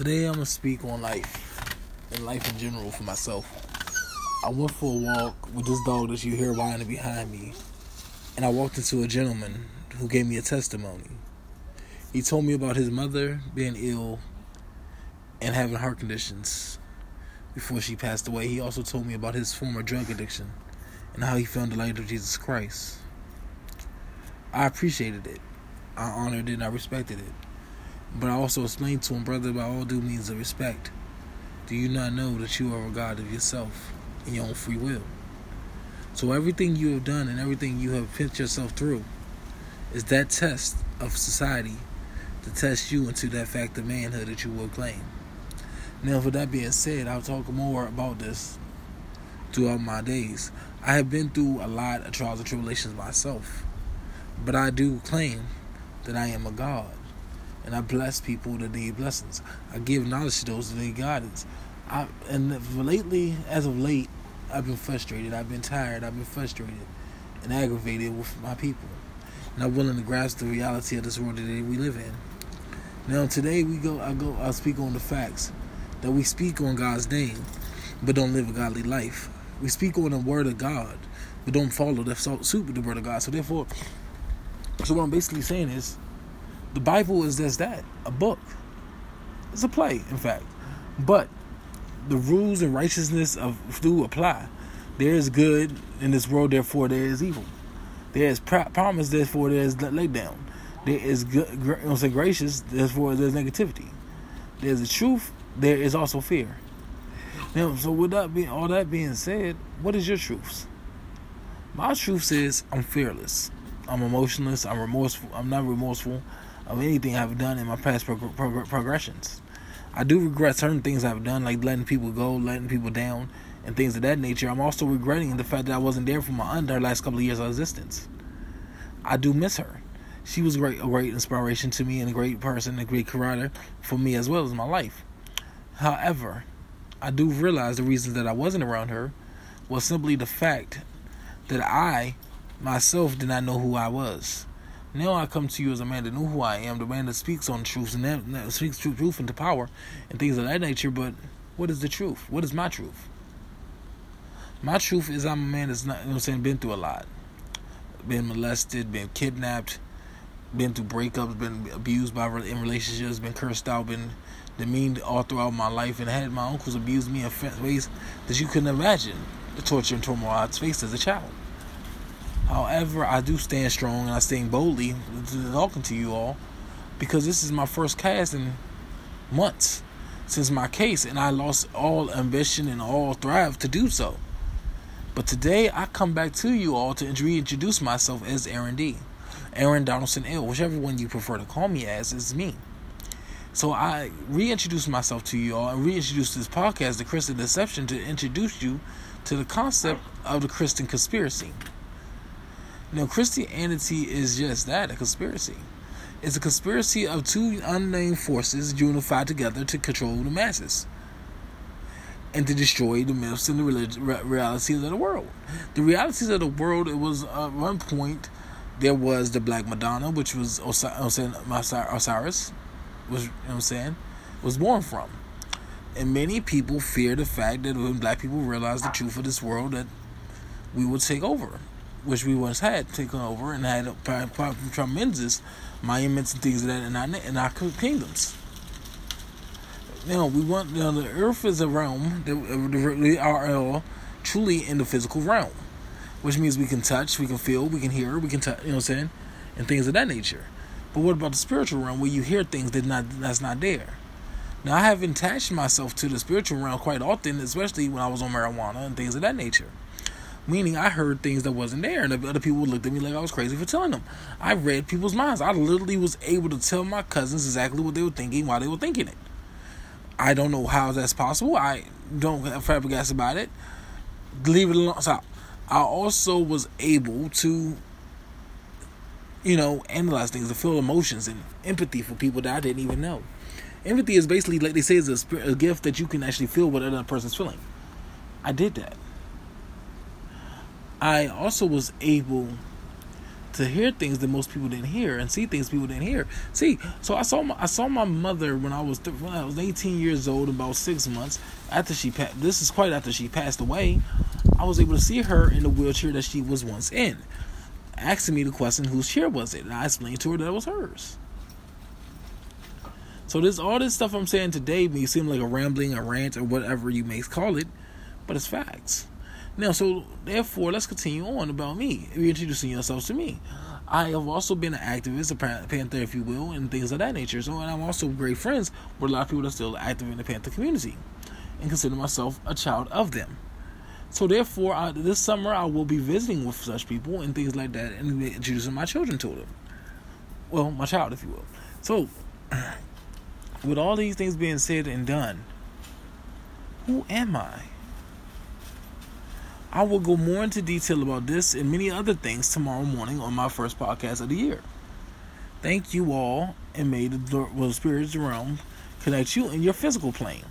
Today I'm gonna speak on life and life in general for myself. I went for a walk with this dog that you hear whining behind me, and I walked into a gentleman who gave me a testimony. He told me about his mother being ill and having heart conditions before she passed away. He also told me about his former drug addiction and how he found the light of Jesus Christ. I appreciated it. I honored it and I respected it. But I also explained to him, brother, by all due means of respect, do you not know that you are a God of yourself in your own free will? So everything you have done and everything you have put yourself through is that test of society to test you into that fact of manhood that you will claim. Now, for that being said, I'll talk more about this throughout my days. I have been through a lot of trials and tribulations myself, but I do claim that I am a God and I bless people that need blessings. I give knowledge to those that need guidance. I and lately, as of late, I've been frustrated. I've been tired. I've been frustrated and aggravated with my people, not willing to grasp the reality of this world that we live in. Now, today we go. I go. I speak on the facts that we speak on God's name, but don't live a godly life. We speak on the word of God, but don't follow the suit with the word of God. So therefore, so what I'm basically saying is the Bible is just that a book. It's a play, in fact. But the rules and righteousness of do apply. There is good in this world, therefore there is evil. There is promise, therefore there is laid down. There is good, you say gracious, therefore there's negativity. There's the truth. There is also fear. Now, so with that being all that being said, what is your truths? My truth is I'm fearless. I'm emotionless. I'm remorseful. I'm not remorseful of anything I've done in my past prog- prog- progressions. I do regret certain things I've done, like letting people go, letting people down, and things of that nature. I'm also regretting the fact that I wasn't there for my aunt her last couple of years of existence. I do miss her. She was great, a great inspiration to me, and a great person, a great creator for me as well as my life. However, I do realize the reason that I wasn't around her was simply the fact that I myself did not know who I was. Now I come to you as a man that knew who I am, the man that speaks on truth and that, that speaks truth, into power and things of that nature. But what is the truth? What is my truth? My truth is I'm a man that's not, you know what I'm saying, been through a lot. Been molested, been kidnapped, been through breakups, been abused by in relationships, been cursed out, been demeaned all throughout my life, and had my uncles abuse me in ways that you couldn't imagine the torture and turmoil I faced as a child. However, I do stand strong and I stand boldly talking to you all because this is my first cast in months since my case, and I lost all ambition and all thrive to do so. But today I come back to you all to reintroduce myself as Aaron D. Aaron Donaldson L, whichever one you prefer to call me as, is me. So I reintroduce myself to you all and reintroduce this podcast, The Christian Deception, to introduce you to the concept of the Christian conspiracy. Now, Christianity is just that a conspiracy. It's a conspiracy of two unnamed forces unified together to control the masses and to destroy the myths and the relig- re- realities of the world. The realities of the world, it was uh, at one point there was the Black Madonna, which was Osiris, was you know what I'm saying, was born from. And many people fear the fact that when black people realize the truth of this world, that we will take over which we once had taken over and had a tremendous monuments and things of that in our in our kingdoms. Now we want you know, the earth is a realm that we are all truly in the physical realm, which means we can touch, we can feel, we can hear, we can touch, you know what I'm saying, and things of that nature. But what about the spiritual realm where you hear things that not that's not there? Now I have attached myself to the spiritual realm quite often, especially when I was on marijuana and things of that nature. Meaning, I heard things that wasn't there, and other people looked at me like I was crazy for telling them. I read people's minds. I literally was able to tell my cousins exactly what they were thinking while they were thinking it. I don't know how that's possible. I don't have flabbergasted about it. Leave it alone. So I also was able to, you know, analyze things, to feel emotions and empathy for people that I didn't even know. Empathy is basically, like they say, is a, a gift that you can actually feel what another person's feeling. I did that. I also was able to hear things that most people didn't hear and see things people didn't hear. See, so I saw my I saw my mother when I was when I was 18 years old, about six months after she passed. This is quite after she passed away. I was able to see her in the wheelchair that she was once in, asking me the question, "Whose chair was it?" And I explained to her that it was hers. So this all this stuff I'm saying today may seem like a rambling, a rant, or whatever you may call it, but it's facts. Now, so therefore, let's continue on about me. Introducing yourselves to me. I have also been an activist, a Panther, if you will, and things of that nature. So, and I'm also great friends with a lot of people that are still active in the Panther community, and consider myself a child of them. So, therefore, I, this summer I will be visiting with such people and things like that, and introducing my children to them. Well, my child, if you will. So, with all these things being said and done, who am I? I will go more into detail about this and many other things tomorrow morning on my first podcast of the year. Thank you all, and may the, well, spirits realm connect you in your physical plane.